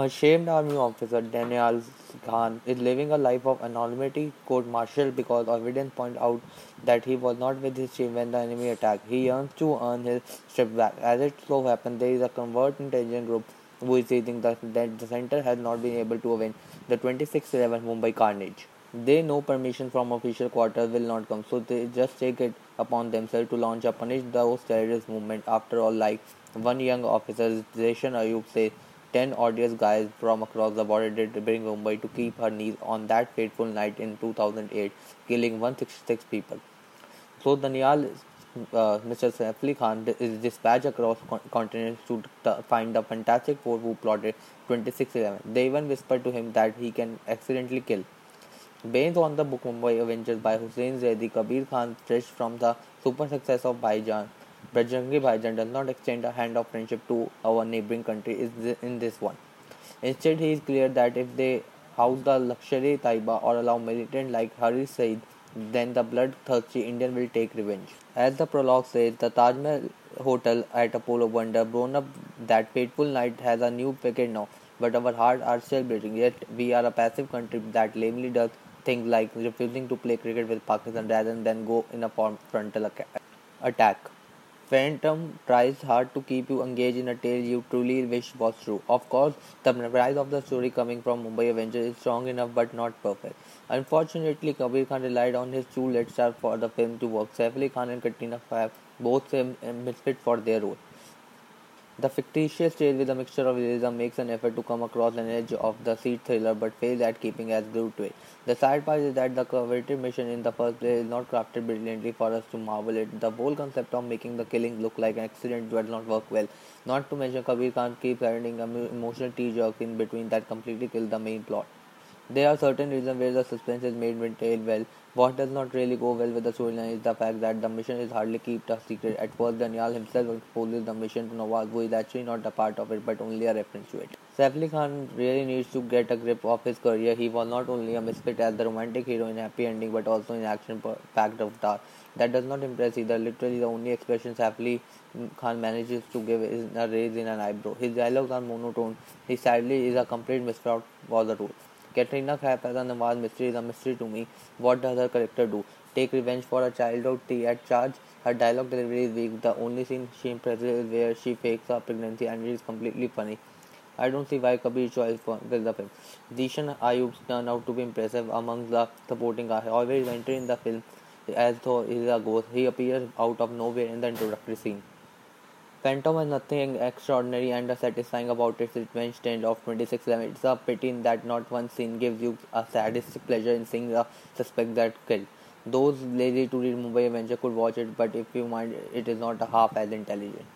A shamed army officer, Daniel Khan, is living a life of anonymity, court-martialed because evidence points out that he was not with his team when the enemy attacked. He yearns to earn his strip back. As it so happens, there is a covert intelligence group who is seizing that the center has not been able to avenge the 2611 Mumbai carnage. They know permission from official quarters will not come, so they just take it upon themselves to launch a punish those terrorist movement. After all, like one young officer, Zeshan Ayub says, 10 odious guys from across the border did bring Mumbai to keep her knees on that fateful night in 2008, killing 166 people. So Daniel, uh, Mr. Saif Khan is dispatched across continents to t- find the fantastic four who plotted 2611. They even whispered to him that he can accidentally kill. Based on the book Mumbai Avengers by Hussain Zaidi, Kabir Khan, fresh from the super success of Bhaijaan, Bajrangi Bhaijaan does not extend a hand of friendship to our neighboring country in this one. Instead, he is clear that if they house the Lashkar-e-Taiba or allow militant like Hafiz Saeed, then the bloodthirsty Indian will take revenge. As the prologue says, the Taj Mahal Hotel at Apollo Bunder, blown up that fateful night, has a new picket now, but our hearts are still beating. Yet we are a passive country that lamely does things like refusing to play cricket with Pakistan rather than go in a frontal attack. Phantom tries hard to keep you engaged in a tale you truly wish was true. Of course, the rise of the story coming from Mumbai Avengers is strong enough but not perfect. Unfortunately, Kabir Khan relied on his two lead stars for the film to work. Saif Ali Khan and Katrina Kaif both seem misfit for their role. The fictitious tale with a mixture of realism makes an effort to come across an edge of the seat thriller but fails at keeping as glued to it. The sad part is that the coveted mission in the first place is not crafted brilliantly for us to marvel at. The whole concept of making the killing look like an accident does not work well. Not to mention Kabir Khan keeps adding emotional t-jerks in between that completely kill the main plot. There are certain reasons where the suspense is made maintained well. What does not really go well with the storyline is the fact that the mission is hardly kept a secret. At first, Daniel himself exposes the mission to Nawaz, who is actually not a part of it but only a reference to it. Saif Khan really needs to get a grip of his career. He was not only a misfit as the romantic hero in Happy Ending but also in action packed Avatar. That that does not impress either. Literally, the only expression Saif Khan manages to give is a raise in an eyebrow. His dialogues are monotone. He sadly is a complete misfit for the role. Katrina Kaif as a Nawaz mystery is a mystery to me what does her character do take revenge for a child out T at charge her dialogue delivery is weak the only scene she impressive where she fakes a pregnancy and is completely funny I don't see why Kabir choice for the film Zeeshan Ayyub turn out to be impressive among the supporting are always entry in the film as though is a goes he appear out of nowhere in the introductory scene Phantom has nothing extraordinary and satisfying about its revenge stint of 2611. It's a pity that not one scene gives you a sadistic pleasure in seeing the suspect that killed. Those lazy to read Mumbai Avenger could watch it, but if you mind, it is not half as intelligent.